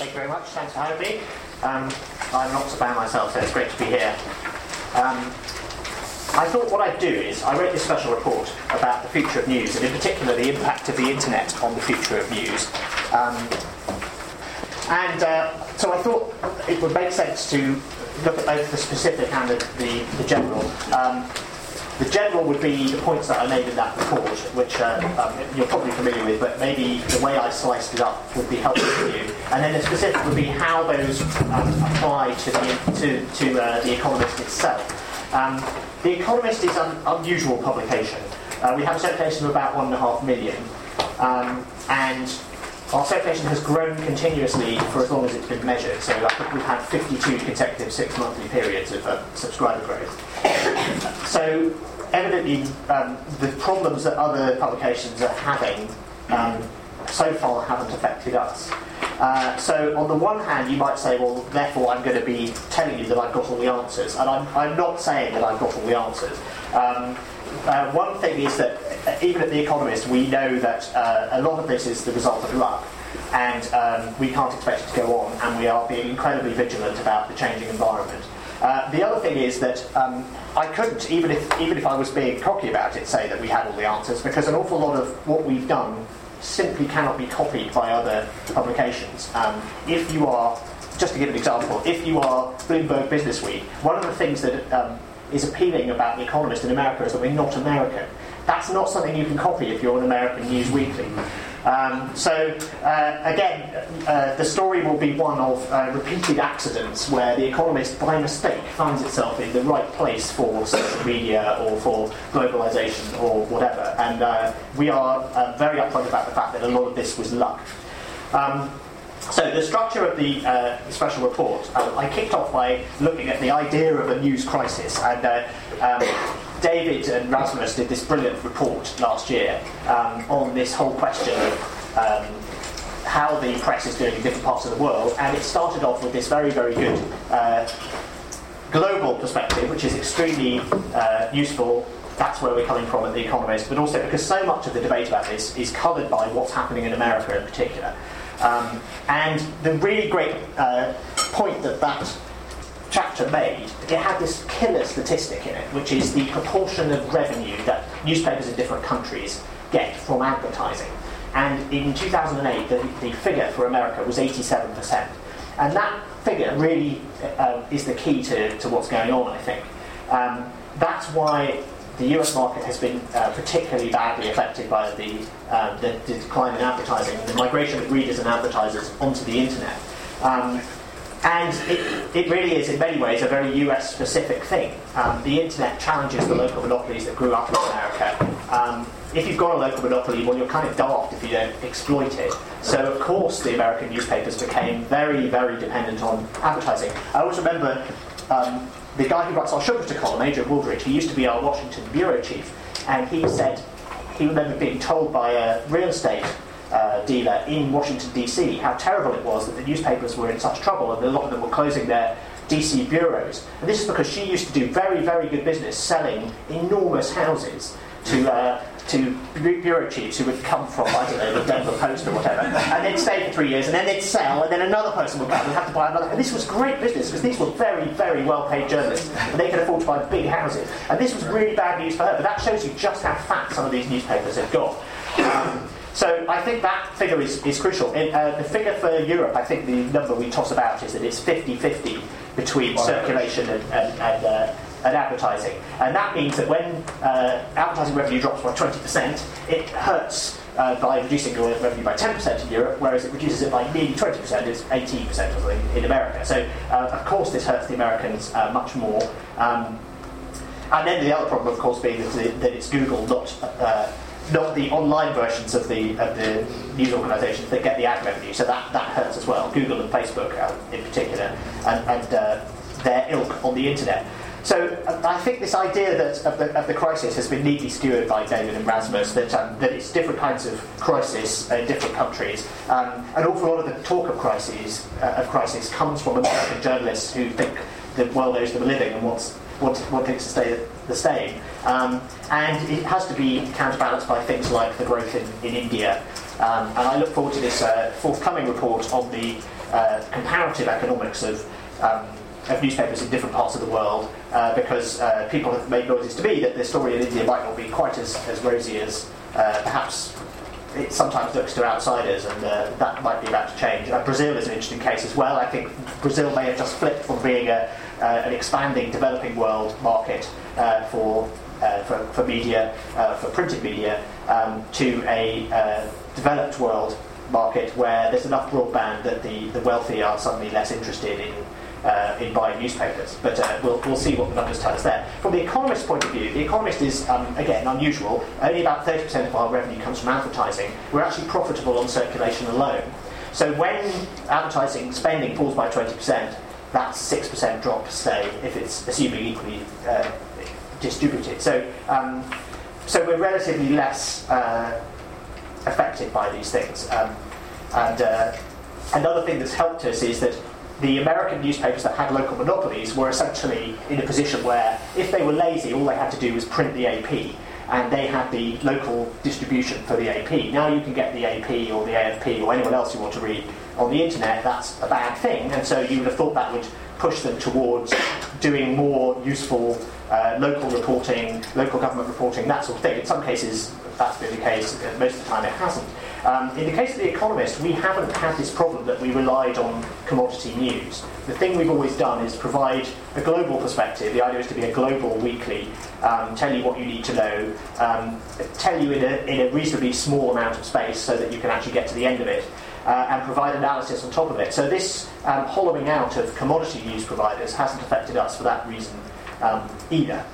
Thank you very much. Thanks for having me. Um, I'm not so myself, so it's great to be here. Um, I thought what I'd do is I wrote this special report about the future of news, and in particular the impact of the internet on the future of news. Um, and uh, so I thought it would make sense to look at both the specific and the, the, the general. Um, the general would be the points that I made in that report, which uh, um, you're probably familiar with, but maybe the way I sliced it up would be helpful to you. And then the specific would be how those um, apply to the, to, to uh, the Economist itself. Um, the Economist is an unusual publication. Uh, we have a circulation of about one and a half million, um, and our circulation has grown continuously for as long as it's been measured. So I think we've had 52 consecutive six monthly periods of uh, subscriber growth. So evidently, um, the problems that other publications are having um, so far haven't affected us. Uh, so, on the one hand, you might say, well, therefore, I'm going to be telling you that I've got all the answers. And I'm, I'm not saying that I've got all the answers. Um, uh, one thing is that uh, even at The Economist, we know that uh, a lot of this is the result of luck. And um, we can't expect it to go on, and we are being incredibly vigilant about the changing environment. Uh, the other thing is that um, I couldn't, even if, even if I was being cocky about it, say that we had all the answers, because an awful lot of what we've done simply cannot be copied by other publications. Um, if you are, just to give an example, if you are Bloomberg Businessweek, one of the things that um, is appealing about The Economist in America is that we're not American. That's not something you can copy if you're an American news weekly. Um, so uh, again, uh, the story will be one of uh, repeated accidents where the economist, by mistake, finds itself in the right place for social media or for globalization or whatever. And uh, we are uh, very upfront about the fact that a lot of this was luck. Um, so the structure of the uh, special report, um, I kicked off by looking at the idea of a news crisis, and uh, um, David and Rasmus did this brilliant report last year um, on this whole question of um, how the press is doing in different parts of the world, and it started off with this very, very good uh, global perspective, which is extremely uh, useful that's where we're coming from at The Economist, but also because so much of the debate about this is coloured by what's happening in America in particular. Um, and the really great uh, point that that chapter made, it had this killer statistic in it, which is the proportion of revenue that newspapers in different countries get from advertising. And in 2008, the, the figure for America was 87%. And that figure really uh, is the key to, to what's going on, I think. Um, that's why the US market has been uh, particularly badly affected by the, uh, the, the, decline in advertising the migration of readers and advertisers onto the internet. Um, and it, it really is, in many ways, a very US specific thing. Um, the internet challenges the local monopolies that grew up in America. Um, if you've got a local monopoly, well, you're kind of daft if you don't exploit it. So, of course, the American newspapers became very, very dependent on advertising. I always remember um, the guy who writes our Schumpeter column, Adrian Wooldridge, he used to be our Washington bureau chief, and he said he remembered being told by a real estate uh, dealer in Washington, D.C., how terrible it was that the newspapers were in such trouble and a lot of them were closing their DC bureaus. And this is because she used to do very, very good business selling enormous houses to uh, to bureau chiefs who would come from, I don't know, the Denver Post or whatever, and they'd stay for three years, and then they'd sell, and then another person would come and have to buy another. And this was great business because these were very, very well paid journalists, and they could afford to buy big houses. And this was really bad news for her, but that shows you just how fat some of these newspapers have got. Um, so I think that figure is, is crucial. In, uh, the figure for Europe, I think the number we toss about is that it's 50 50 between circulation and, and, and uh, and advertising. And that means that when uh, advertising revenue drops by 20%, it hurts uh, by reducing your revenue by 10% in Europe, whereas it reduces it by nearly 20%, it's 18% or something in America. So, uh, of course, this hurts the Americans uh, much more. Um, and then the other problem, of course, being that, that it's Google, not uh, not the online versions of the of the news organisations that get the ad revenue. So that, that hurts as well. Google and Facebook, uh, in particular, and, and uh, their ilk on the internet. So uh, I think this idea that of the, of the, crisis has been neatly skewered by David and Rasmus, that, um, that it's different kinds of crisis in different countries. Um, an awful lot of the talk of crises uh, of crisis comes from American journalists who think the world owes them a living and wants what, what things to stay the same. Um, and it has to be counterbalanced by things like the growth in, in India Um, and I look forward to this uh, forthcoming report on the uh, comparative economics of, um, of newspapers in different parts of the world, uh, because uh, people have made noises to me that the story in India might not be quite as, as rosy as uh, perhaps it sometimes looks to outsiders, and uh, that might be about to change. Uh, Brazil is an interesting case as well. I think Brazil may have just flipped from being a, uh, an expanding, developing world market uh, for, uh, for, for media, uh, for printed media, um, to a developed world market where there's enough broadband that the, the wealthy are suddenly less interested in uh, in buying newspapers. But uh, we'll, we'll see what the numbers tell us there. From the Economist's point of view, the Economist is, um, again, unusual. Only about 30% of our revenue comes from advertising. We're actually profitable on circulation alone. So when advertising spending falls by 20%, that's 6% drop, say, if it's assuming equally uh, distributed. So, um, so we're relatively less uh, affected by these things. Um, and uh, another thing that's helped us is that the American newspapers that had local monopolies were essentially in a position where if they were lazy, all they had to do was print the AP, and they had the local distribution for the AP. Now you can get the AP or the AFP or anyone else you want to read on the internet. That's a bad thing, and so you would have thought that would push them towards doing more useful uh, local reporting, local government reporting, that sort of thing. In some cases, that's been the case. Most of the time, it hasn't. Um, in the case of The Economist, we haven't had this problem that we relied on commodity news. The thing we've always done is provide a global perspective. The idea is to be a global weekly, um, tell you what you need to know, um, tell you in a, in a reasonably small amount of space so that you can actually get to the end of it. Uh, and provide analysis on top of it. So this um, hollowing out of commodity news providers hasn't affected us for that reason um, either.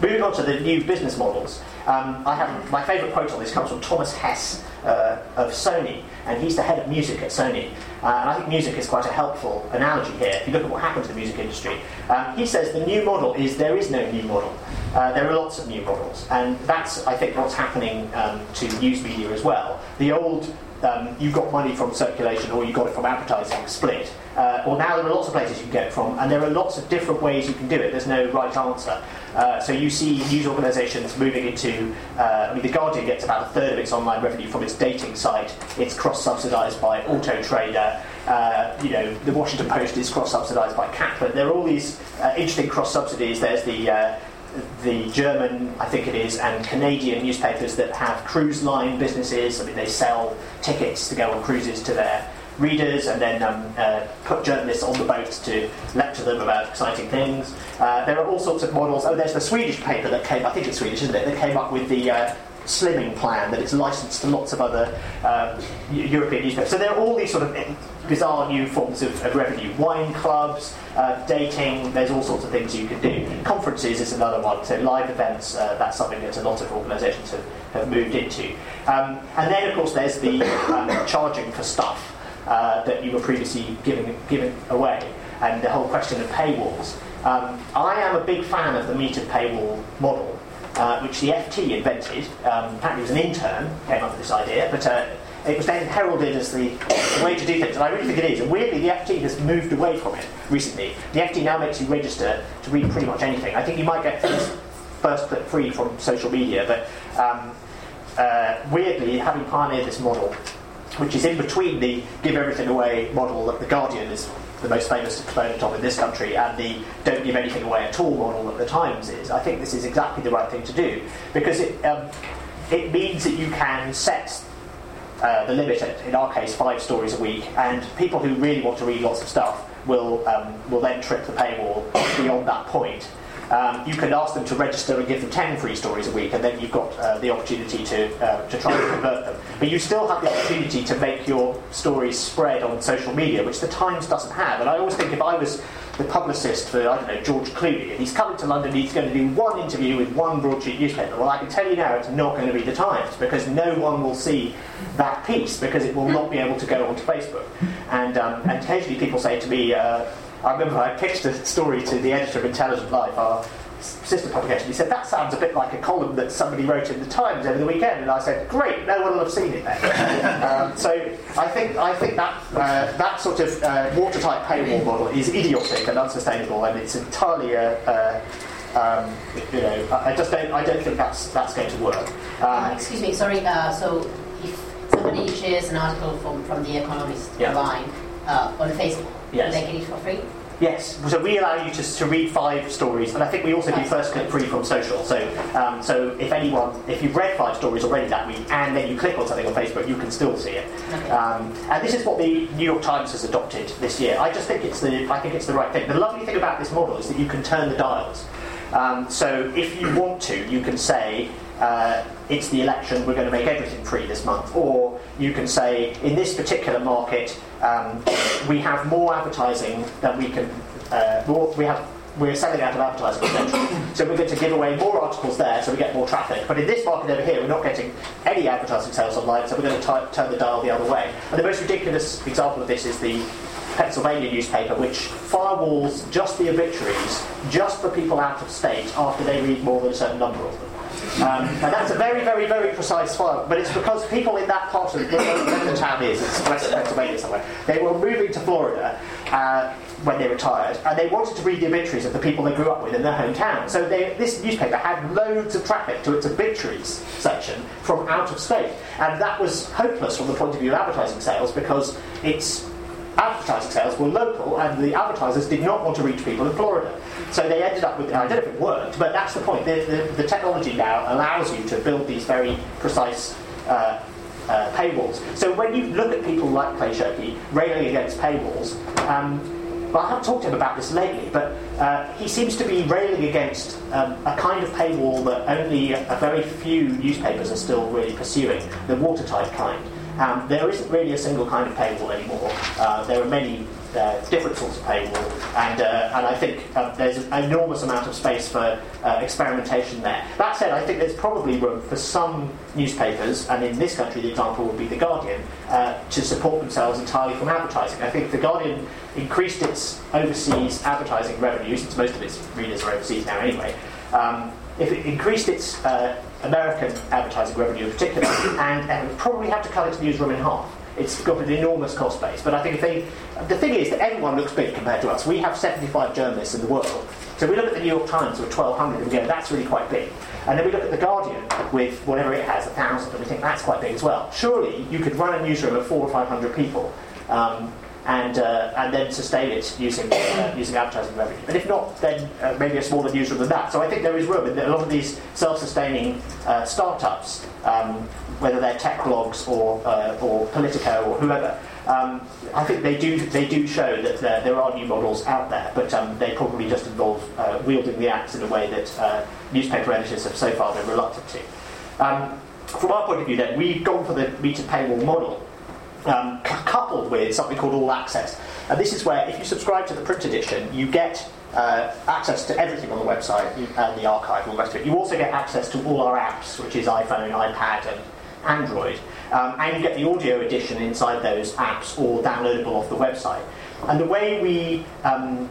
Moving on to the new business models, um, I have my favourite quote on this comes from Thomas Hess uh, of Sony, and he's the head of music at Sony. Uh, and I think music is quite a helpful analogy here. If you look at what happened to the music industry, um, he says the new model is there is no new model. Uh, there are lots of new models, and that's I think what's happening um, to news media as well. The old um, you got money from circulation or you got it from advertising split. Uh, or now there are lots of places you can get it from, and there are lots of different ways you can do it. There's no right answer. Uh, so you see news organisations moving into. Uh, I mean, the Guardian gets about a third of its online revenue from its dating site. It's cross-subsidised by Auto Trader. Uh, you know, the Washington Post is cross-subsidised by Kaplan. There are all these uh, interesting cross-subsidies. There's the uh, the German, I think it is, and Canadian newspapers that have cruise line businesses. I mean, they sell tickets to go on cruises to their readers and then um, uh, put journalists on the boats to lecture them about exciting things. Uh, there are all sorts of models. Oh, there's the Swedish paper that came, I think it's Swedish, isn't it? That came up with the uh, slimming plan that it's licensed to lots of other uh, European newspapers. So there are all these sort of bizarre new forms of, of revenue. Wine clubs, uh, dating, there's all sorts of things you can do. Conferences is another one. So live events, uh, that's something that a lot of organisations have, have moved into. Um, and then, of course, there's the um, charging for stuff uh, that you were previously giving, giving away, and the whole question of paywalls. Um, I am a big fan of the metered paywall model uh, which the FT invented. Um, apparently, was an intern came up with this idea, but uh, it was then heralded as the way to do things, and I really think it is. And weirdly, the FT has moved away from it recently. The FT now makes you register to read pretty much anything. I think you might get first, first clip free from social media, but um, uh, weirdly, having pioneered this model, which is in between the give everything away model that the Guardian is the most famous exponent of in this country, and the don't give anything away at all model that the Times is. I think this is exactly the right thing to do because it um, it means that you can set uh, the limit at, in our case, five stories a week, and people who really want to read lots of stuff will um, will then trip the paywall beyond that point. Um, you can ask them to register and give them 10 free stories a week, and then you've got uh, the opportunity to, uh, to try and convert them. But you still have the opportunity to make your stories spread on social media, which the Times doesn't have. And I always think if I was the publicist for, I don't know, George Clooney, and he's coming to London, he's going to do one interview with one broadsheet newspaper. Well, I can tell you now it's not going to be the Times, because no one will see that piece, because it will not be able to go onto Facebook. And, um, and occasionally people say to me, uh, I remember I pitched a story to the editor of Intelligent Life, our sister publication. He said, That sounds a bit like a column that somebody wrote in the Times over the weekend. And I said, Great, no one will have seen it then. um, so I think, I think that, uh, that sort of uh, watertight paywall model is idiotic and unsustainable, and it's entirely a. a um, you know, I just don't. I don't think that's that's going to work. Um, uh, excuse me. Sorry. Uh, so if somebody shares an article from, from The Economist Yeah. online uh, on Facebook, Yes. they get it for free? Yes, so we allow you to, to read five stories, and I think we also do first click free from social. So, um, so if anyone, if you've read five stories already that week, and then you click on something on Facebook, you can still see it. Okay. Um, and this is what the New York Times has adopted this year. I just think it's the, I think it's the right thing. The lovely thing about this model is that you can turn the dials. Um, so if you want to, you can say. Uh, it's the election, we're going to make everything free this month. Or you can say, in this particular market, um, we have more advertising than we can, uh, more, we have, we're selling out of advertising essentially. so we're going to give away more articles there so we get more traffic. But in this market over here, we're not getting any advertising sales online, so we're going to turn the dial the other way. And the most ridiculous example of this is the Pennsylvania newspaper, which firewalls just the obituaries just for people out of state after they read more than a certain number of them. Um, and that's a very, very, very precise file, but it's because people in that part of where the town is, it's west Pennsylvania somewhere, they were moving to Florida uh, when they retired, and they wanted to read the obituaries of the people they grew up with in their hometown. So they, this newspaper had loads of traffic to its obituaries section from out of state, and that was hopeless from the point of view of advertising sales because its advertising sales were local, and the advertisers did not want to reach people in Florida. So they ended up with, I don't know if it worked, but that's the point. The, the, the technology now allows you to build these very precise uh, uh, paywalls. So when you look at people like Clay Shirky railing against paywalls, um, well, I haven't talked to him about this lately, but uh, he seems to be railing against um, a kind of paywall that only a, a very few newspapers are still really pursuing, the watertight kind. Um, there isn't really a single kind of paywall anymore. Uh, there are many uh, different sorts of paywall, and, uh, and I think uh, there's an enormous amount of space for uh, experimentation there. That said, I think there's probably room for some newspapers, and in this country the example would be The Guardian, uh, to support themselves entirely from advertising. I think The Guardian increased its overseas advertising revenue, since most of its readers are overseas now anyway. Um, if it increased its uh, American advertising revenue in particular, and, probably have to cut its newsroom in half. It's got an enormous cost base. But I think if they, the thing is that everyone looks big compared to us. We have 75 journalists in the world. So we look at the New York Times with 1,200 and we go, that's really quite big. And then we look at the Guardian with whatever it has, 1,000, and we think that's quite big as well. Surely you could run a newsroom of four or 500 people. Um, and, uh, and then sustain it using, uh, using advertising revenue. And if not, then uh, maybe a smaller newsroom than that. So I think there is room. And a lot of these self-sustaining uh, startups, um, whether they're tech blogs or, uh, or Politico or whoever, um, I think they do, they do show that there, there are new models out there, but um, they probably just involve uh, wielding the axe in a way that newspaper editors have so far been reluctant to. Um, from our point of view, then, we've gone for the meter paywall model um, coupled with something called All Access. And this is where, if you subscribe to the print edition, you get uh, access to everything on the website and the archive, all the rest of it. You also get access to all our apps, which is iPhone, iPad, and Android. Um, and you get the audio edition inside those apps or downloadable off the website. And the way we um,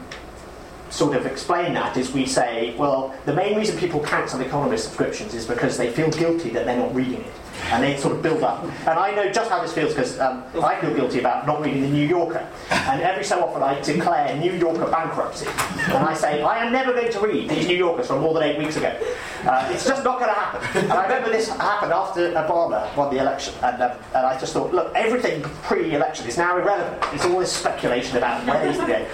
sort of explain that is we say, well, the main reason people cancel Economist subscriptions is because they feel guilty that they're not reading it. And they sort of build up. And I know just how this feels because um, I feel guilty about not reading the New Yorker. And every so often I declare New Yorker bankruptcy. And I say, I am never going to read these New Yorkers from more than eight weeks ago. Uh, it's just not going to happen. And I remember this happened after Obama won the election. And, um, and I just thought, look, everything pre election is now irrelevant. It's all this speculation about where he's going.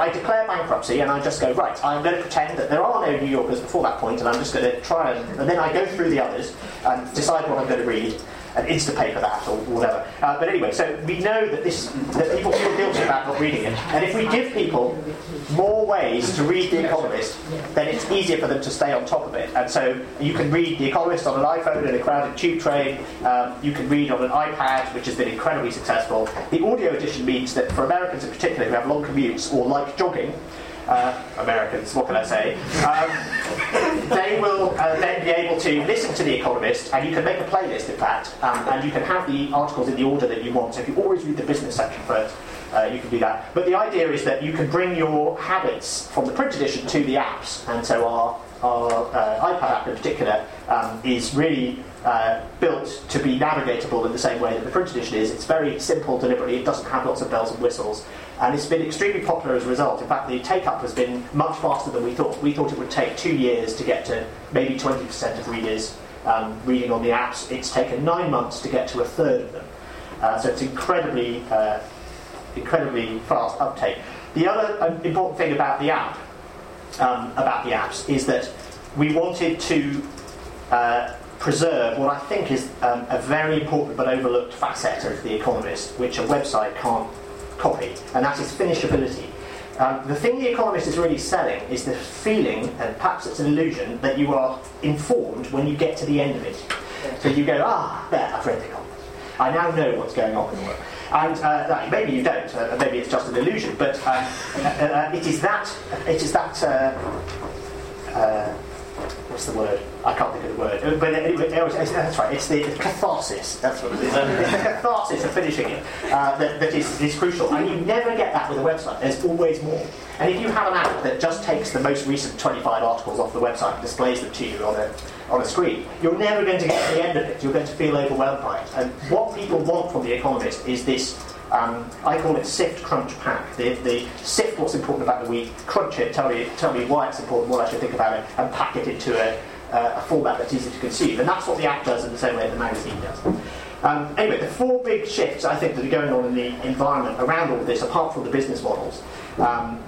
I declare bankruptcy and I just go, right, I'm going to pretend that there are no New Yorkers before that point and I'm just going to try and, and then I go through the others and decide what I'm going to read and Instapaper that or whatever. Uh, but anyway, so we know that this that people feel guilty about not reading it. And if we give people more ways to read The Economist, then it's easier for them to stay on top of it. And so you can read The Economist on an iPhone in a crowded tube train. Um, you can read on an iPad, which has been incredibly successful. The audio edition means that for Americans in particular who have long commutes or like jogging, uh, Americans, what can I say? Um, they will uh, then be able to listen to The Economist, and you can make a playlist, in fact, um, and you can have the articles in the order that you want. So if you always read the business section first, uh, you can do that. But the idea is that you can bring your habits from the print edition to the apps, and so our, our uh, iPad app in particular um, is really uh, built to be navigatable in the same way that the print edition is. It's very simple deliberately, it doesn't have lots of bells and whistles, and it's been extremely popular as a result. In fact, the take up has been much faster than we thought. We thought it would take two years to get to maybe 20% of readers um, reading on the apps. It's taken nine months to get to a third of them. Uh, so it's incredibly, uh, incredibly fast uptake. The other um, important thing about the app, um, about the apps, is that we wanted to uh, preserve what I think is um, a very important but overlooked facet of The Economist, which a website can't copy, and that is finishability. Um, the thing The Economist is really selling is the feeling, and perhaps it's an illusion, that you are informed when you get to the end of it. So you go, ah, there, I've read The Economist. I now know what's going on in the world. And uh, maybe you don't, uh, maybe it's just an illusion, but um, uh, uh, it is that, it is that uh, what's the word? I can't think of the word. But it, it, it, that's right. It's the catharsis. That's what it is. it's the catharsis of finishing it uh, that, that is, is crucial. And you never get that with a website. There's always more. And if you have an app that just takes the most recent 25 articles off the website and displays them to you on a on a screen, you're never going to get to the end of it. You're going to feel overwhelmed by it. And what people want from The Economist is this um, I call it sift, crunch, pack. The, the sift what's important about the week, crunch it, tell me, tell me why it's important, what I should think about it, and pack it into a, a format that's easy to consume. And that's what the app does in the same way the magazine does. Um, anyway, the four big shifts I think that are going on in the environment around all of this, apart from the business models, um,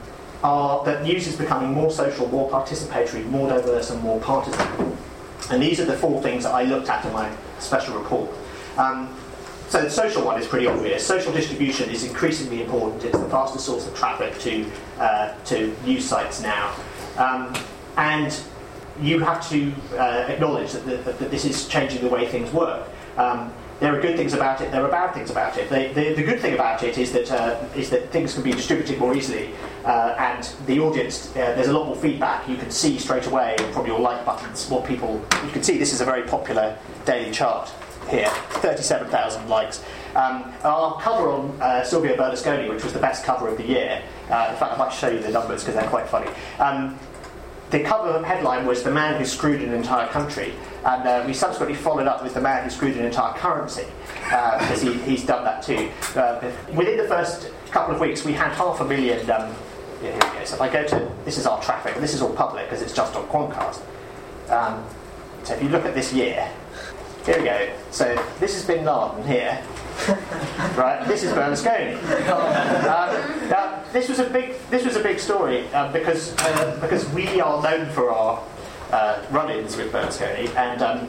are that news is becoming more social, more participatory, more diverse, and more partisan. And these are the four things that I looked at in my special report. Um, so the social one is pretty obvious. Social distribution is increasingly important. It's the fastest source of traffic to, uh, to news sites now. Um, and you have to uh, acknowledge that, the, that, this is changing the way things work. Um, there are good things about it. There are bad things about it. The, the, the good thing about it is that uh, is that things can be distributed more easily, uh, and the audience. Uh, there's a lot more feedback. You can see straight away from your like buttons what people. You can see this is a very popular daily chart here, 37,000 likes. Um, our cover on uh, Silvio Berlusconi, which was the best cover of the year, uh, in fact, I might show you the numbers because they're quite funny. Um, the cover headline was The Man Who Screwed an Entire Country, and uh, we subsequently followed up with The Man Who Screwed an Entire Currency, uh, because he, he's done that too. Uh, within the first couple of weeks, we had half a million. Um, yeah, here we go. So if I go to, this is our traffic, this is all public because it's just on Quantcast. Um, so if you look at this year, here we go. So this is Bin Laden here. right, this is Berlusconi. Um, now, this was a big, this was a big story um, because uh, because we are known for our uh, run-ins with Berlusconi, and um,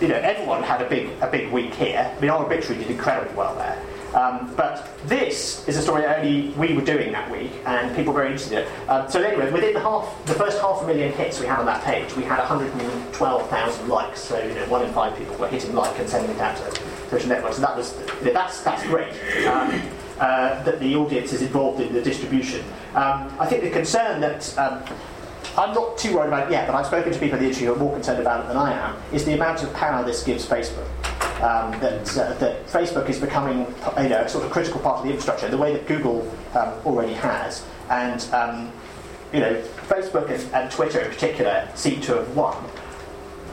you know everyone had a big a big week here. I mean, our obituary did incredibly well there. Um, but this is a story that only we were doing that week, and people were very interested in it. Um, so anyway, within the half, the first half a million hits we had on that page, we had 112,000 likes. So you know, one in five people were hitting like and sending it out to social networks, and that was that's that's great. Um, uh, that the audience is involved in the distribution. Um, I think the concern that um, I'm not too worried about yet, but I've spoken to people in the industry who are more concerned about it than I am, is the amount of power this gives Facebook um, that, uh, that Facebook is becoming you know, a sort of critical part of the infrastructure, the way that Google um, already has. And um, you know, Facebook and, and, Twitter in particular seem to have won.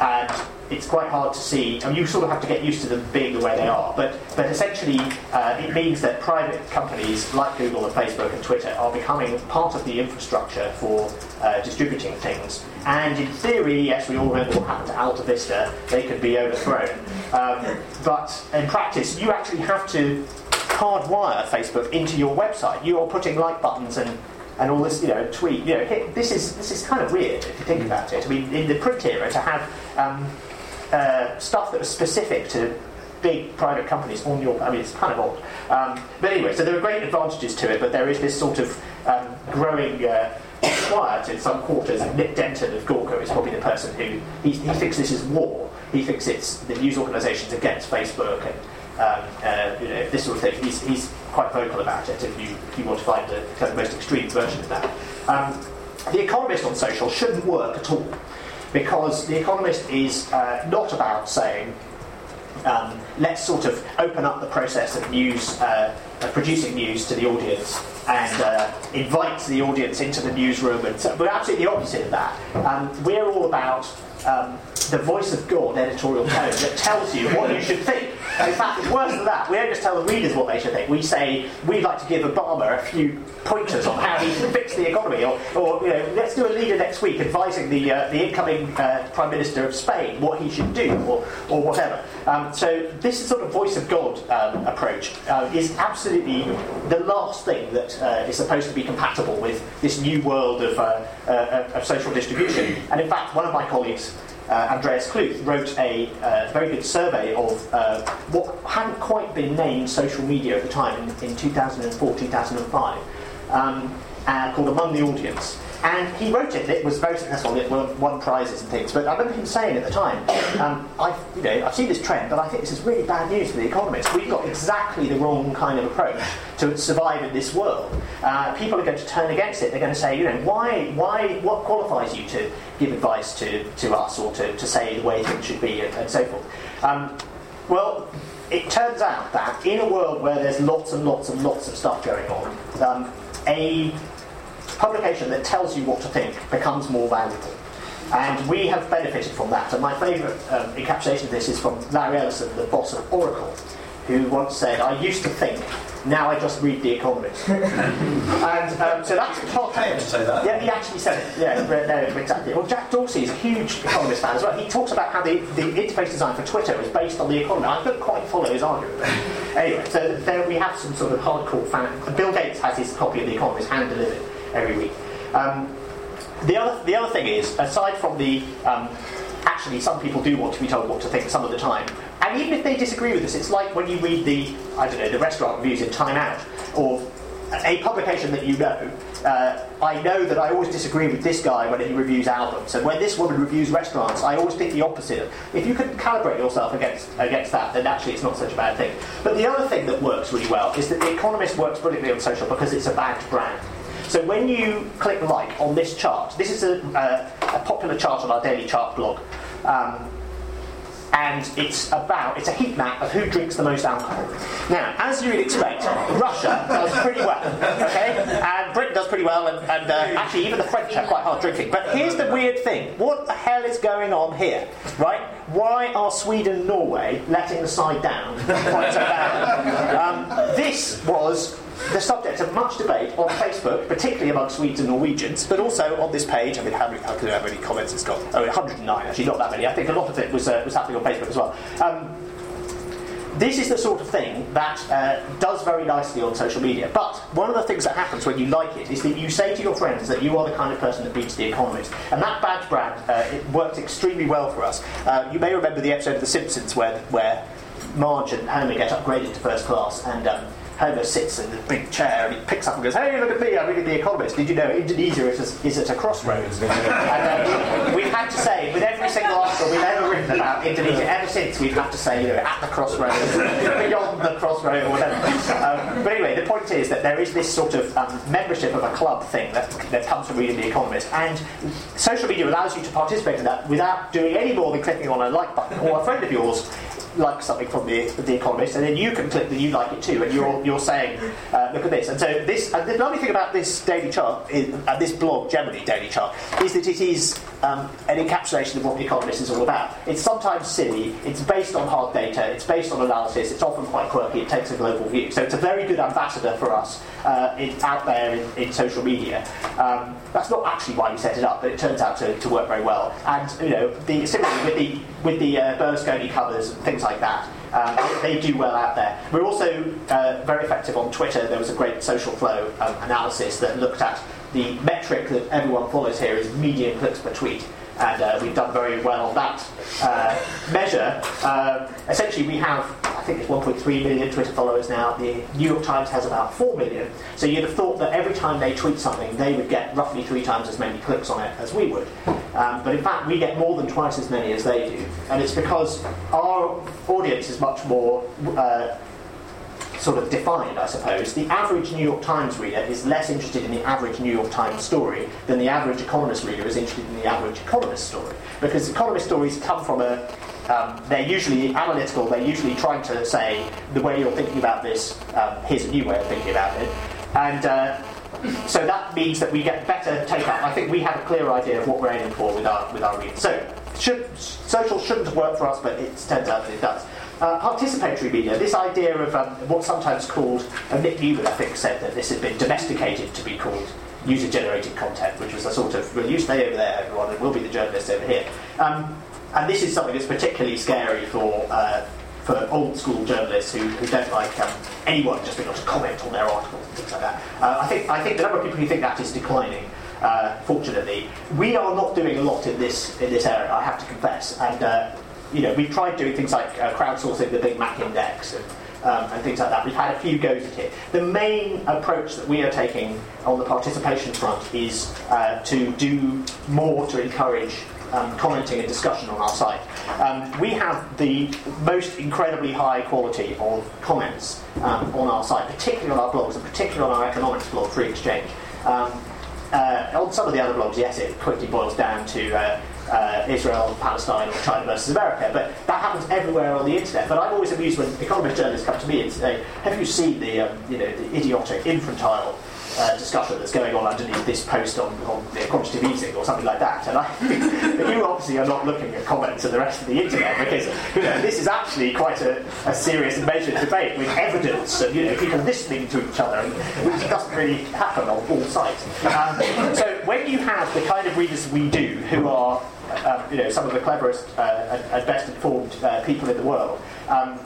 And it's quite hard to see. I mean, you sort of have to get used to them being the way they are. But, but essentially, uh, it means that private companies like Google and Facebook and Twitter are becoming part of the infrastructure for uh, distributing things. And in theory, yes, we all remember what happened to Alta Vista. They could be overthrown. Um, but in practice, you actually have to hardwire Facebook into your website. You are putting like buttons and and all this, you know, tweet. You know, this is this is kind of weird if you think about it. I mean, in the print era, to have um, uh, stuff that was specific to big private companies on your. I mean, it's kind of odd. Um, but anyway, so there are great advantages to it, but there is this sort of um, growing. Uh, quiet in some quarters. Nick Denton of Gawker is probably the person who he, he thinks this is war. He thinks it's the news organisations against Facebook and um, uh, you know this sort of thing. He's, he's quite vocal about it. If you if you want to find the kind of most extreme version of that, um, the Economist on social shouldn't work at all because The Economist is uh, not about saying, um, let's sort of open up the process of news, uh, of producing news to the audience and uh, invite the audience into the newsroom. And so we're absolutely the opposite of that. Um, we're all about um, the voice of God editorial tone that tells you what you should think. In fact, it's worse than that. We don't just tell the readers what they should think. We say we'd like to give Obama a few pointers on how he should fix the economy, or, or you know, let's do a leader next week advising the uh, the incoming uh, Prime Minister of Spain what he should do, or, or whatever. Um, so this sort of voice of God um, approach uh, is absolutely the last thing that uh, is supposed to be compatible with this new world of, uh, uh, of social distribution. And in fact, one of my colleagues uh, Andreas Kluth wrote a uh, very good survey of uh, what hadn't quite been named social media at the time in, in 2004 2005 um, called Among the Audience. And he wrote it, and it was very successful, it won, won prizes and things. But I remember him saying at the time, um, I've, you know, I've seen this trend, but I think this is really bad news for the economists. We've got exactly the wrong kind of approach to survive in this world. Uh, people are going to turn against it. They're going to say, you know, why, why, what qualifies you to give advice to, to us or to, to say the way things should be and, and so forth? Um, well, it turns out that in a world where there's lots and lots and lots of stuff going on, um, a publication that tells you what to think becomes more valuable. And we have benefited from that. And my favourite um, encapsulation of this is from Larry Ellison, the boss of Oracle, who once said, I used to think, now I just read The Economist. and um, so that's part Pay him to say that. Yeah, he actually said it. Yeah, no, exactly. Well, Jack Dorsey is a huge Economist fan as well. He talks about how the, the interface design for Twitter is based on The Economist. I don't quite follow his argument. anyway, so there we have some sort of hardcore fan. Bill Gates has his copy of The Economist hand delivered every week. Um, the other the other thing is, aside from the um, actually, some people do want to be told what to think some of the time, and even if they disagree with us, it's like when you read the I don't know the restaurant reviews in Time Out or a publication that you know. Uh, I know that I always disagree with this guy when he reviews albums, and when this woman reviews restaurants, I always think the opposite. If you can calibrate yourself against against that, then actually it's not such a bad thing. But the other thing that works really well is that The Economist works brilliantly on social because it's a badged brand. So when you click like on this chart, this is a, a popular chart on our daily chart blog. Um, and it's about it's a heat map of who drinks the most alcohol. Now, as you would expect, Russia does pretty well, okay, and Britain does pretty well, and, and uh, actually even the French are quite hard drinking. But here's the weird thing: what the hell is going on here, right? Why are Sweden and Norway letting the side down quite so? Um, this was the subject of much debate on Facebook, particularly among Swedes and Norwegians, but also on this page. I mean, how many, how how comments it's got? Oh, 109, actually, not that many. I think a lot of it was, uh, was happening on Facebook as well. Um, this is the sort of thing that uh, does very nicely on social media. But one of the things that happens when you like it is that you say to your friends that you are the kind of person that beats The Economist. And that badge brand, uh, it worked extremely well for us. Uh, you may remember the episode of The Simpsons where, where Marge and Homer get upgraded to first class and um, Homer sits in the big chair and he picks up and goes, Hey, look at me, I'm reading The Economist. Did you know Indonesia is, is at a crossroads? and uh, we've had to say, with every single article we've ever written about Indonesia, ever since, we've had to say, you know, at the crossroads, beyond the crossroad, or whatever. Um, but anyway, the point is that there is this sort of um, membership of a club thing that, that comes from reading The Economist. And social media allows you to participate in that without doing any more than clicking on a like button or a friend of yours like something from the, the Economist, and then you can click that you like it too, and you're, you're saying, uh, look at this. And so this, and the lovely thing about this daily chart, is, and this blog generally, daily chart, is that it is um, an encapsulation of what the Economist is all about. It's sometimes silly, it's based on hard data, it's based on analysis, it's often quite quirky, it takes a global view. So it's a very good ambassador for us uh, in, out there in, in social media. Um, that's not actually why we set it up, but it turns out to, to work very well. And you know, the, similarly with the with the uh, Berlusconi covers and things like that, um, they do well out there. We're also uh, very effective on Twitter. There was a great social flow um, analysis that looked at the metric that everyone follows here is median clicks per tweet and uh, we've done very well on that uh, measure. Uh, essentially, we have, I think it's 1.3 million Twitter followers now. The New York Times has about 4 million. So you'd have thought that every time they tweet something, they would get roughly three times as many clicks on it as we would. Um, but in fact, we get more than twice as many as they do. And it's because our audience is much more uh, sort of defined, I suppose, the average New York Times reader is less interested in the average New York Times story than the average Economist reader is interested in the average Economist story. Because Economist stories come from a um, they're usually analytical, they're usually trying to say the way you're thinking about this, um, here's a new way of thinking about it. And uh, so that means that we get better take up. I think we have a clear idea of what we're aiming for with our, with our readers. So, should, social shouldn't worked for us, but it turns out that it does. Uh, participatory media, this idea of um, what's sometimes called, uh, Nick Newman, I think, said that this had been domesticated to be called user generated content, which was a sort of, well, you stay over there, everyone, and we'll be the journalists over here. Um, and this is something that's particularly scary for. Uh, for old school journalists who, who don't like um, anyone just being able to comment on their articles and things like that. Uh, I think I think the number of people who think that is declining. Uh, fortunately, we are not doing a lot in this in this area. I have to confess, and uh, you know we've tried doing things like uh, crowdsourcing the Big Mac Index and. Um, and things like that. We've had a few goes at it. The main approach that we are taking on the participation front is uh, to do more to encourage um, commenting and discussion on our site. Um, we have the most incredibly high quality of comments um, on our site, particularly on our blogs, and particularly on our economics blog, Free Exchange. Um, uh, on some of the other blogs, yes, it quickly boils down to uh, uh, Israel, Palestine, or China versus America, but that happens everywhere on the internet. But I'm always amused when economist journalists come to me and say, "Have you seen the, um, you know, the idiotic, infantile uh, discussion that's going on underneath this post on, on quantitative easing or something like that. And I think you obviously are not looking at comments and the rest of the internet because you know, this is actually quite a, a serious and measured debate with evidence and you know, people listening to each other, which doesn't really happen on all sides. Um, so when you have the kind of readers we do, who are uh, you know, some of the cleverest uh, and, best informed uh, people in the world, um,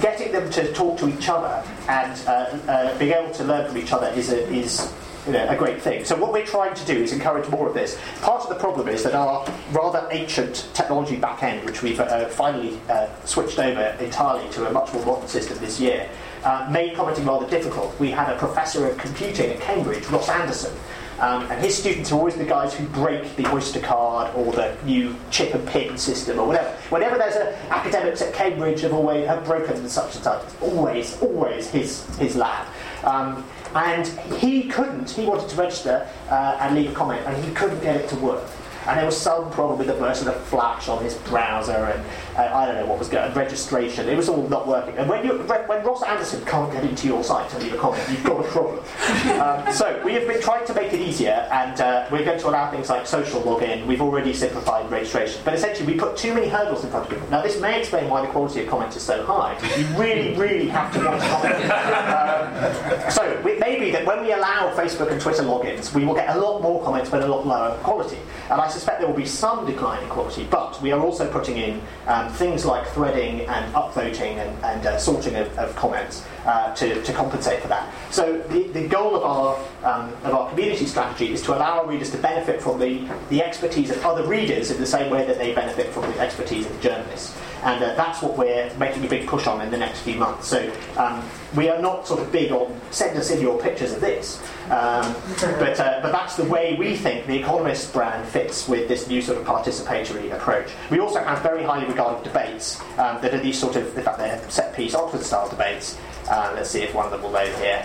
getting them to talk to each other and uh, uh, being able to learn from each other is a, is you know, a great thing. So what we're trying to do is encourage more of this. Part of the problem is that our rather ancient technology back end, which we've uh, finally uh, switched over entirely to a much more modern system this year, uh, made commenting rather difficult. We had a professor of computing at Cambridge, Ross Anderson, um, and his students are always the guys who break the Oyster card or the new chip and pin system or whatever. Whenever there's a, academics at Cambridge have always have broken such and such, always, always his his lab. Um, and he couldn't. He wanted to register uh, and leave a comment, and he couldn't get it to work and there was some problem with the version of Flash on his browser, and uh, I don't know what was going. Registration, it was all not working. And when you when Ross Anderson can't get into your site to leave a comment, you've got a problem. um, so we have been trying to make it easier, and uh, we're going to allow things like social login. We've already simplified registration, but essentially we put too many hurdles in front of people. Now this may explain why the quality of comments is so high. You really, really have to want to comment. Um, so it may be that when we allow Facebook and Twitter logins, we will get a lot more comments but a lot lower quality. And I suspect there will be some decline in quality, but we are also putting in um, things like threading and upvoting and, and uh, sorting of, of comments uh, to, to compensate for that. So the, the goal of our, um, of our community strategy is to allow our readers to benefit from the, the expertise of other readers in the same way that they benefit from the expertise of the journalists and uh, that's what we're making a big push on in the next few months. So um, we are not sort of big on send us in your pictures of this, um, but uh, but that's the way we think the Economist brand fits with this new sort of participatory approach. We also have very highly regarded debates um, that are these sort of, in fact, they're set piece Oxford style debates. Uh, let's see if one of them will load here,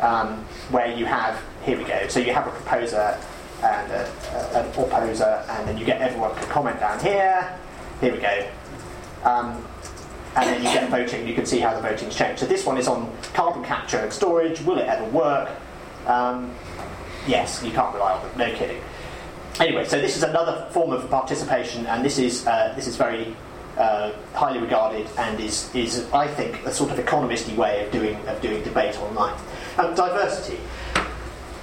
um, where you have here we go. So you have a proposer and a, a, an opposer, and then you get everyone to comment down here. Here we go. Um, and then you get voting, you can see how the voting's changed. So this one is on carbon capture and storage. Will it ever work? Um, yes, you can't rely on it. No kidding. Anyway, so this is another form of participation, and this is uh, this is very uh, highly regarded and is, is I think a sort of economisty way of doing of doing debate online. Um, diversity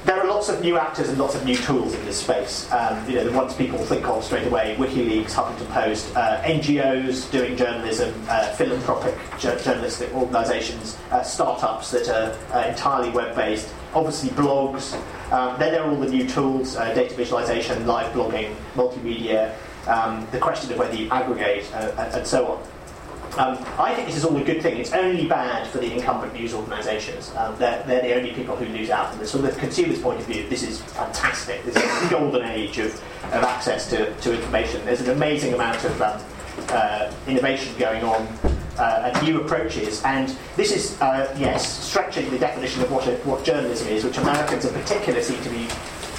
there are lots of new actors and lots of new tools in this space. Um, you know, the ones people think of straight away: WikiLeaks, Huffington Post, uh, NGOs doing journalism, uh, philanthropic ju- journalistic organisations, uh, startups that are uh, entirely web-based. Obviously, blogs. Um, then there are all the new tools: uh, data visualization, live blogging, multimedia. Um, the question of whether you aggregate, uh, and so on. Um, I think this is all a good thing. It's only bad for the incumbent news organisations. Um, they're, they're, the only people who lose out from this. From the consumer's point of view, this is fantastic. This is the golden age of, of access to, to information. There's an amazing amount of um, uh, innovation going on uh, and new approaches. And this is, uh, yes, stretching the definition of what, a, what journalism is, which Americans in particular seem to be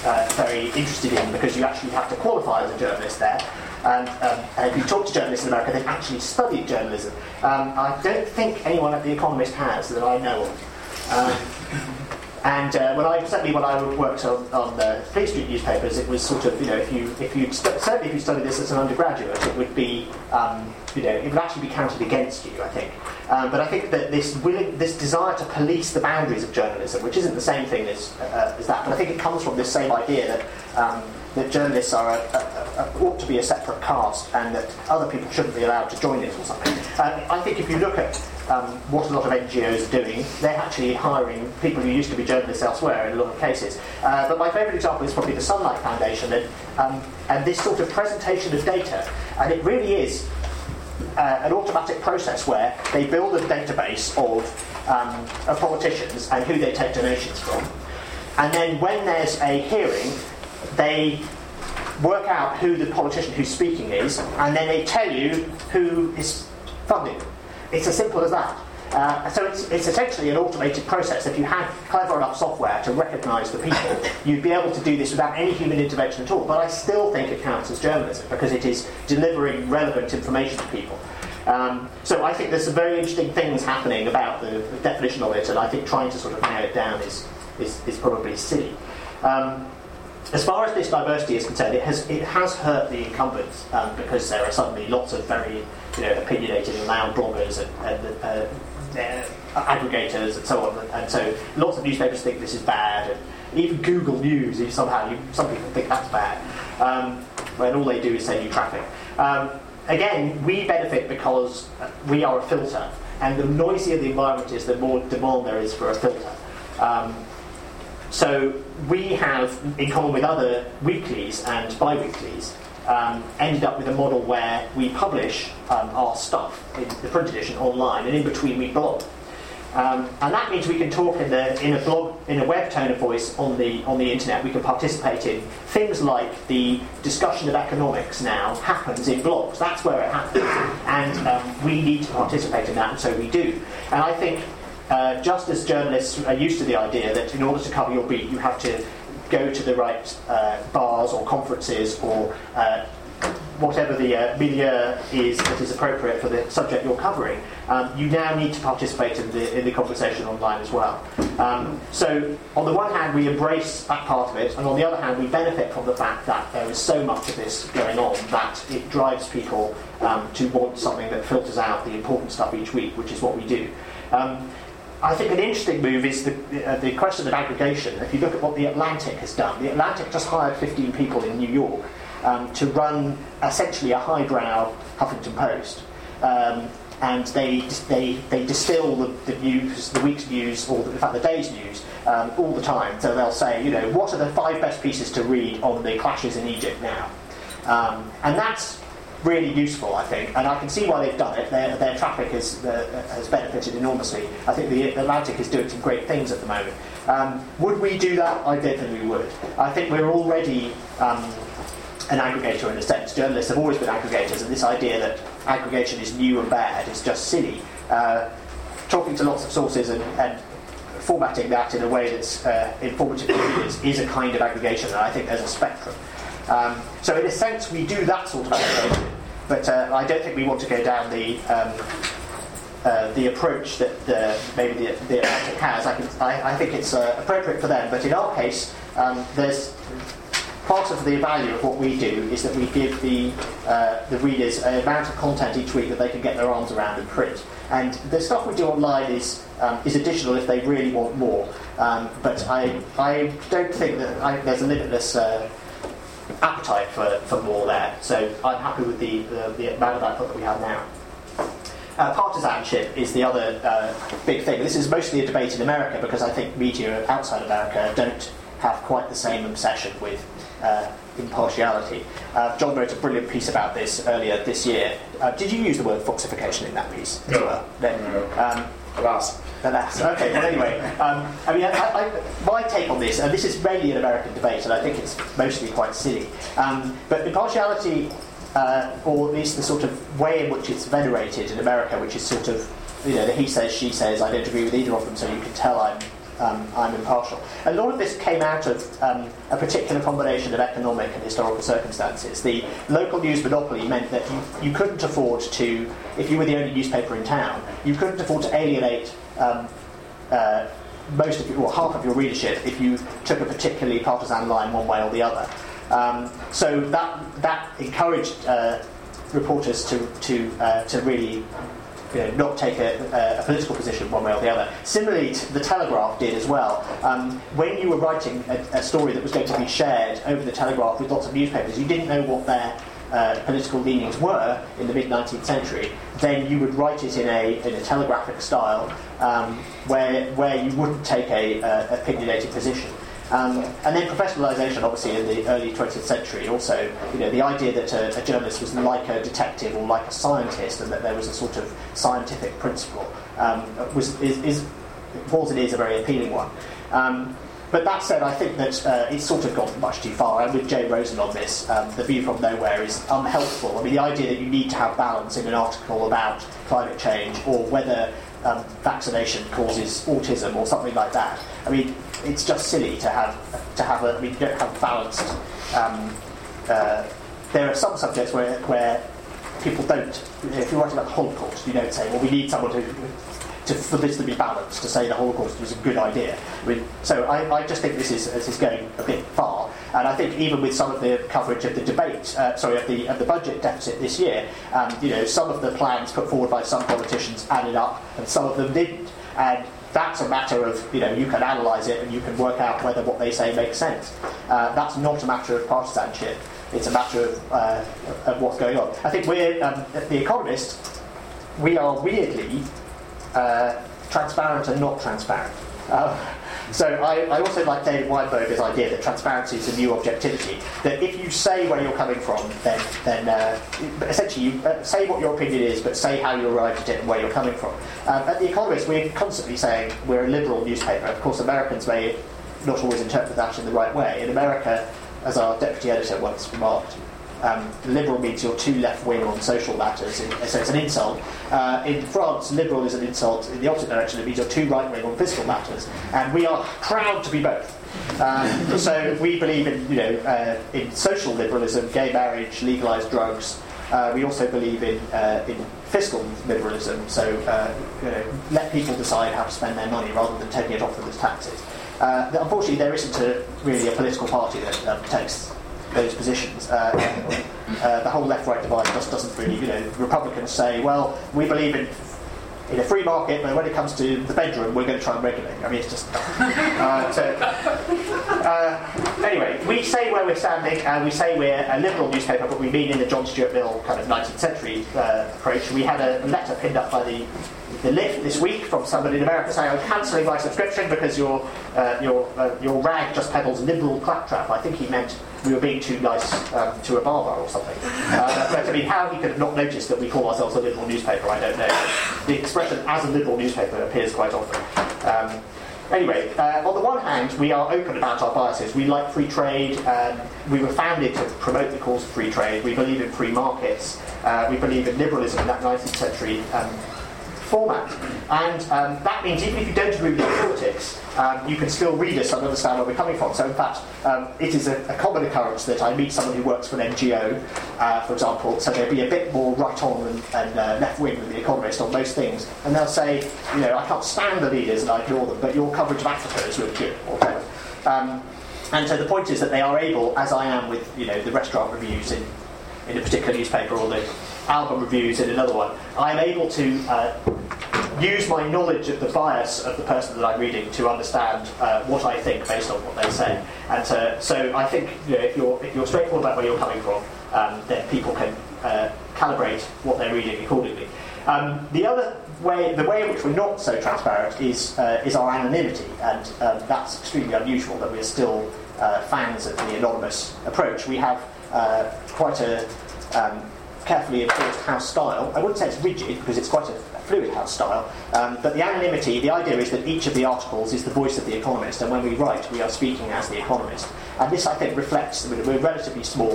uh, very interested in because you actually have to qualify as a journalist there. And um, if you talk to journalists in America, they've actually studied journalism. Um, I don't think anyone at The Economist has that I know of. Um, And uh, when I certainly when I worked on, on the Fleet Street newspapers, it was sort of you know if you if you certainly if you studied this as an undergraduate, it would be um, you know it would actually be counted against you, I think. Um, but I think that this willing, this desire to police the boundaries of journalism, which isn't the same thing as, uh, as that, but I think it comes from this same idea that um, that journalists are a, a, a, ought to be a separate caste and that other people shouldn't be allowed to join it or something. Uh, I think if you look at um, what a lot of NGOs are doing, they're actually hiring people who used to be journalists elsewhere in a lot of cases. Uh, but my favourite example is probably the Sunlight Foundation and, um, and this sort of presentation of data. And it really is uh, an automatic process where they build a database of, um, of politicians and who they take donations from. And then when there's a hearing, they work out who the politician who's speaking is, and then they tell you who is funding. It's as simple as that. Uh, so it's, it's essentially an automated process. If you had clever enough software to recognise the people, you'd be able to do this without any human intervention at all. But I still think it counts as journalism because it is delivering relevant information to people. Um, so I think there's some very interesting things happening about the, the, definition of it, and I think trying to sort of narrow it down is, is, is probably silly. Um, as far as this diversity is concerned, it has it has hurt the incumbents um, because there are suddenly lots of very you know opinionated and loud bloggers and, and uh, uh, aggregators and so on, and so lots of newspapers think this is bad, and even Google News, somehow you, some people think that's bad, um, when all they do is send you traffic. Um, again, we benefit because we are a filter, and the noisier the environment is, the more demand there is for a filter. Um, so we have, in common with other weeklies and bi-weeklies, um, ended up with a model where we publish um, our stuff in the print edition online, and in between we blog. Um, and that means we can talk in, the, in a blog, in a web tone of voice on the on the internet. We can participate in things like the discussion of economics now happens in blogs. That's where it happens, and um, we need to participate in that, and so we do. And I think uh, just as journalists are used to the idea that in order to cover your beat, you have to go to the right uh, bars or conferences or uh, whatever the uh, milieu is that is appropriate for the subject you're covering, um, you now need to participate in the, in the conversation online as well. Um, so, on the one hand, we embrace that part of it, and on the other hand, we benefit from the fact that there is so much of this going on that it drives people um, to want something that filters out the important stuff each week, which is what we do. Um, I think an interesting move is the, uh, the question of aggregation. If you look at what the Atlantic has done, the Atlantic just hired 15 people in New York um, to run essentially a highbrow Huffington Post. Um, and they, they, they distill the, the, news, the week's news, or the, in fact the day's news, um, all the time. So they'll say, you know, what are the five best pieces to read on the clashes in Egypt now? Um, and that's really useful, I think, and I can see why they've done it. Their, their traffic has, uh, has benefited enormously. I think the Atlantic is doing some great things at the moment. Um, would we do that? I don't think we would. I think we're already um, an aggregator in a sense. Journalists have always been aggregators, and this idea that aggregation is new and bad is just silly. Uh, talking to lots of sources and, and formatting that in a way that's uh, informative is, is a kind of aggregation, and I think there's a spectrum. Um, so in a sense, we do that sort of aggregation, but uh, I don't think we want to go down the um, uh, the approach that the, maybe the, the Atlantic has. I, can, I, I think it's uh, appropriate for them, but in our case, um, there's part of the value of what we do is that we give the, uh, the readers an amount of content each week that they can get their arms around and print. And the stuff we do online is, um, is additional if they really want more. Um, but I, I don't think that I, there's a limitless uh, appetite for, for more there. So I'm happy with the, the, the amount of output that we have now. Uh, partisanship is the other uh, big thing. This is mostly a debate in America because I think media outside America don't have quite the same obsession with uh, impartiality. Uh, John wrote a brilliant piece about this earlier this year. Uh, did you use the word foxification in that piece as no. well? No. Um, Alas. Alas. Okay, well, anyway, um, I mean, I, I, my take on this, and this is mainly an American debate, and I think it's mostly quite silly, um, but impartiality, uh, or at least the sort of way in which it's venerated in America, which is sort of, you know, the he says, she says, I don't agree with either of them, so you can tell I'm um, I'm impartial. A lot of this came out of um, a particular combination of economic and historical circumstances. The local news monopoly meant that you, you couldn't afford to, if you were the only newspaper in town, you couldn't afford to alienate um, uh, most of your, or half of your readership if you took a particularly partisan line one way or the other. Um, so that that encouraged uh, reporters to to uh, to really you know, not take a, a, political position one way or the other. Similarly, the Telegraph did as well. Um, when you were writing a, a, story that was going to be shared over the Telegraph with lots of newspapers, you didn't know what their uh, political leanings were in the mid 19th century, then you would write it in a, in a telegraphic style um, where, where you wouldn't take a, a opinionated position. Um, and then professionalisation, obviously, in the early 20th century, also, you know, the idea that a, a, journalist was like a detective or like a scientist, and that there was a sort of scientific principle, um, was is, is and is a very appealing one. Um, but that said, I think that uh, it's sort of gone much too far. And with Jay Rosen on this, um, the view from nowhere is unhelpful. I mean, the idea that you need to have balance in an article about climate change or whether um, vaccination causes autism or something like that. I mean, it's just silly to have to have a. I mean, you don't have balanced. Um, uh, there are some subjects where where people don't. If you're writing about the Holocaust, you don't say, "Well, we need someone to." To, for this to be balanced, to say the Holocaust was a good idea. I mean, so I, I just think this is, this is going a bit far. And I think even with some of the coverage of the debate, uh, sorry, of the, of the budget deficit this year, um, you know, some of the plans put forward by some politicians added up, and some of them didn't. And that's a matter of, you know, you can analyse it and you can work out whether what they say makes sense. Uh, that's not a matter of partisanship. It's a matter of, uh, of what's going on. I think we're, um, The Economist, we are weirdly uh, transparent and not transparent. Um, so I, I, also like David Weinberger's idea that transparency is a new objectivity. That if you say where you're coming from, then, then uh, essentially you uh, say what your opinion is, but say how you arrived at it and where you're coming from. Um, at The Economist, we're constantly saying we're a liberal newspaper. Of course, Americans may not always interpret that in the right way. In America, as our deputy editor once remarked, um, liberal means you're too left wing on social matters, so it's an insult. Uh, in France, liberal is an insult in the opposite direction, it means you're too right wing on fiscal matters. And we are proud to be both. Um, so we believe in, you know, uh, in social liberalism, gay marriage, legalised drugs. Uh, we also believe in, uh, in fiscal liberalism, so uh, you know, let people decide how to spend their money rather than taking it off them as taxes. Uh, unfortunately, there isn't a, really a political party that um, takes those positions. Uh, uh, the whole left-right divide just doesn't really, you know, Republicans say, well, we believe in in a free market, but when it comes to the bedroom, we're going to try and regulate. I mean, it's just. Uh, uh, anyway, we say where we're standing, and we say we're a liberal newspaper, but we mean in the John Stuart Mill kind of 19th century uh, approach. We had a letter pinned up by the the lift this week from somebody in America saying, I'm cancelling my subscription because your, uh, your, uh, your rag just peddles liberal claptrap. I think he meant we were being too nice um, to Obama or something. Uh, but I mean, how he could have not noticed that we call ourselves a liberal newspaper, I don't know. The expression as a liberal newspaper appears quite often. Um, anyway, uh, on the one hand, we are open about our biases. We like free trade. Um, we were founded to promote the cause of free trade. We believe in free markets. Uh, we believe in liberalism in that 19th century um, format. And um, that means even if you don't agree with the politics, um, you can still read us and understand where we're coming from. So, in fact, um, it is a, a, common occurrence that I meet someone who works for an NGO, uh, for example, so they'll be a bit more right on and, and uh, left wing than the Economist on most things, and they'll say, you know, I can't stand the leaders and I ignore them, but your coverage of Africa is really good, or whatever. Um, and so the point is that they are able, as I am with you know the restaurant reviews in, in a particular newspaper or the album reviews in another one, I'm able to uh, use my knowledge of the bias of the person that I'm reading to understand uh, what I think based on what they say. And uh, so I think you know, if, you're, if you're straightforward about where you're coming from, um, then people can uh, calibrate what they're reading accordingly. Um, the other way, the way in which we're not so transparent is, uh, is our anonymity, and um, that's extremely unusual that we're still uh, fans of the anonymous approach. We have quite a um, carefully enforced house style. I wouldn't say it's rigid because it's quite a, fluid house style, um, but the anonymity, the idea is that each of the articles is the voice of the economist, and when we write, we are speaking as the economist. And this, I think, reflects that we're relatively small,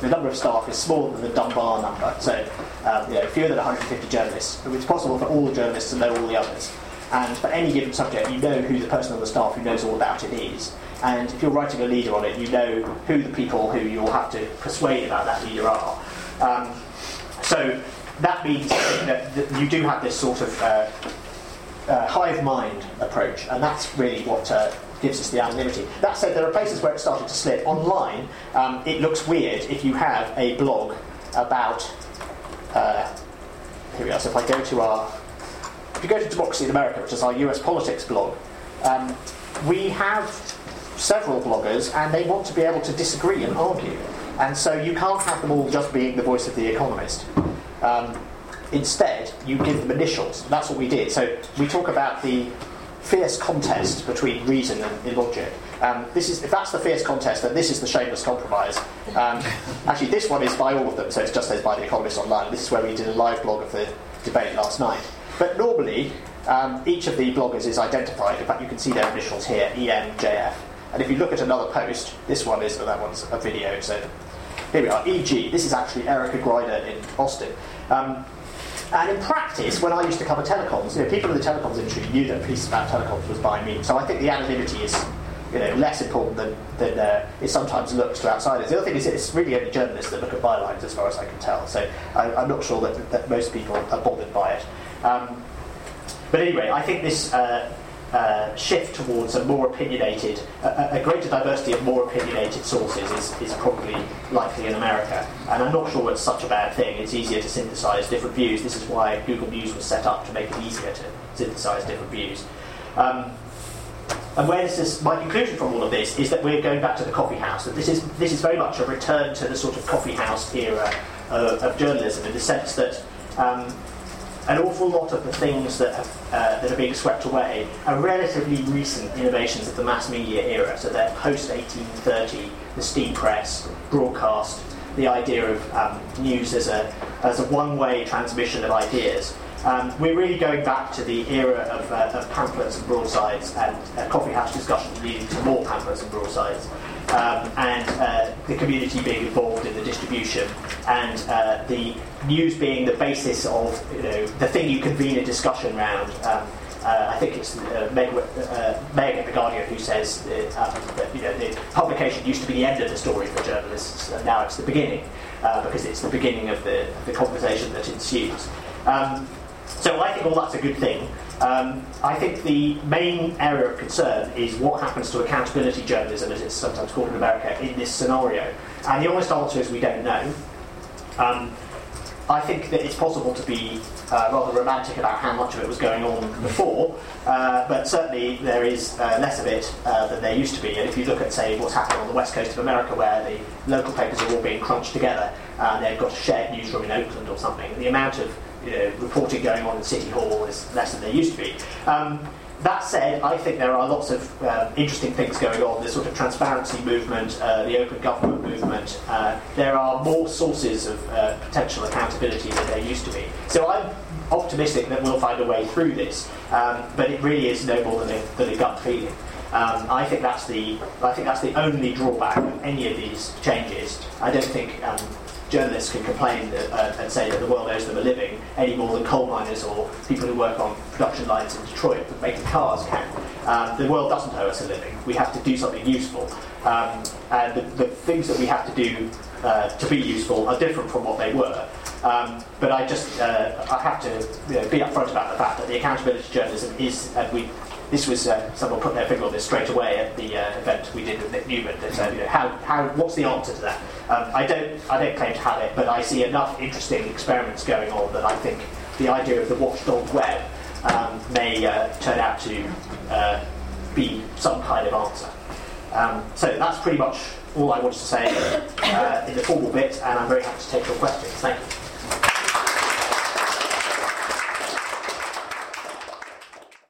the number of staff is smaller than the Dunbar number, so um, you know, fewer than 150 journalists. It's possible for all the journalists to know all the others. And for any given subject, you know who the person on the staff who knows all about it is. And if you're writing a leader on it, you know who the people who you'll have to persuade about that leader are. Um, so that means that, that, you do have this sort of uh, uh, hive mind approach, and that's really what uh, gives us the anonymity. That said, there are places where it's starting to slip. Online, um, it looks weird if you have a blog about. Uh, here we are. So if I go to our, if you go to Democracy in America, which is our US politics blog, um, we have several bloggers, and they want to be able to disagree and argue. And so you can't have them all just being the voice of the economist. Um, instead, you give them initials. That's what we did. So we talk about the fierce contest between reason and logic. Um, this is, if that's the fierce contest, then this is the shameless compromise. Um, actually, this one is by all of them, so it's just as by The Economist Online. This is where we did a live blog of the debate last night. But normally, um, each of the bloggers is identified. In fact, you can see their initials here, EMJF. And if you look at another post, this one is, that one's a video, so here we are, EG. This is actually Erica Grieder in Austin. Um, and in practice, when I used to cover telecoms, you know, people in the telecoms industry knew that a piece about telecoms was by me. So I think the anonymity is you know, less important than, than uh, it sometimes looks to outsiders. The other thing is it's really only journalists that look at bylines, as far as I can tell. So I, am not sure that, that, most people are bothered by it. Um, but anyway, I think this uh, uh, shift towards a more opinionated, a, a, greater diversity of more opinionated sources is, is probably likely in America. And I'm not sure it's such a bad thing. It's easier to synthesize different views. This is why Google News was set up to make it easier to synthesize different views. Um, and where this is, my conclusion from all of this is that we're going back to the coffee house. That this is this is very much a return to the sort of coffee house era uh, of journalism in the sense that um, an awful lot of the things that, have, uh, that are being swept away are relatively recent innovations of the mass media era. So they're post 1830, the steam press, broadcast, the idea of um, news as a, as a one way transmission of ideas. Um, we're really going back to the era of, uh, of pamphlets and broadsides and uh, coffee house discussions leading to more pamphlets and broadsides um, and uh, the community being involved in the distribution, and uh, the news being the basis of you know the thing you convene a discussion around. Um, uh, I think it's uh, Meg, uh, Meg at the Guardian who says that, um, that, you know the publication used to be the end of the story for journalists, and now it's the beginning uh, because it's the beginning of the, the conversation that ensues. Um, so I think all that's a good thing. Um, I think the main area of concern is what happens to accountability journalism, as it's sometimes called in America, in this scenario. And the honest answer is we don't know. Um, I think that it's possible to be uh, rather romantic about how much of it was going on before, uh, but certainly there is uh, less of it uh, than there used to be. And if you look at, say, what's happening on the west coast of America, where the local papers are all being crunched together, and they've got a shared newsroom in Oakland or something, the amount of you know, reporting going on in City Hall is less than there used to be. Um, that said, I think there are lots of um, interesting things going on. The sort of transparency movement, uh, the open government movement. Uh, there are more sources of uh, potential accountability than there used to be. So I'm optimistic that we'll find a way through this. Um, but it really is no more than a, than a gut feeling. Um, I think that's the I think that's the only drawback of any of these changes. I don't think um, journalists can complain that, uh, and say that the world owes them a living any more than coal miners or people who work on production lines in Detroit that making cars can. Um, the world doesn't owe us a living. We have to do something useful. Um, and the, the, things that we have to do uh, to be useful are different from what they were. Um, but I just uh, I have to you know, be upfront about the fact that the accountability journalism is, and we this was uh, someone put their finger on this straight away at the uh, event we did with Nick Newman. That you know, how, how, what's the answer to that? Um, I don't, I don't claim to have it, but I see enough interesting experiments going on that I think the idea of the watchdog web um, may uh, turn out to uh, be some kind of answer. Um, so that's pretty much all I wanted to say uh, in the formal bit, and I'm very happy to take your questions. Thank you.